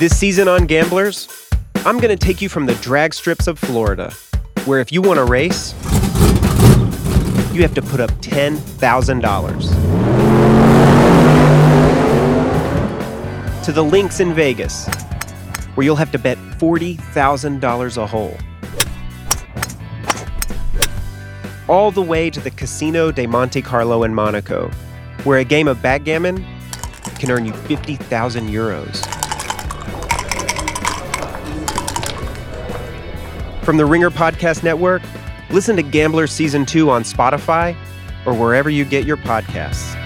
This season on Gamblers, I'm going to take you from the drag strips of Florida, where if you want to race, you have to put up $10,000. To the links in Vegas, where you'll have to bet $40,000 a hole. All the way to the Casino de Monte Carlo in Monaco, where a game of backgammon can earn you 50,000 euros. From the Ringer Podcast Network, listen to Gambler Season 2 on Spotify or wherever you get your podcasts.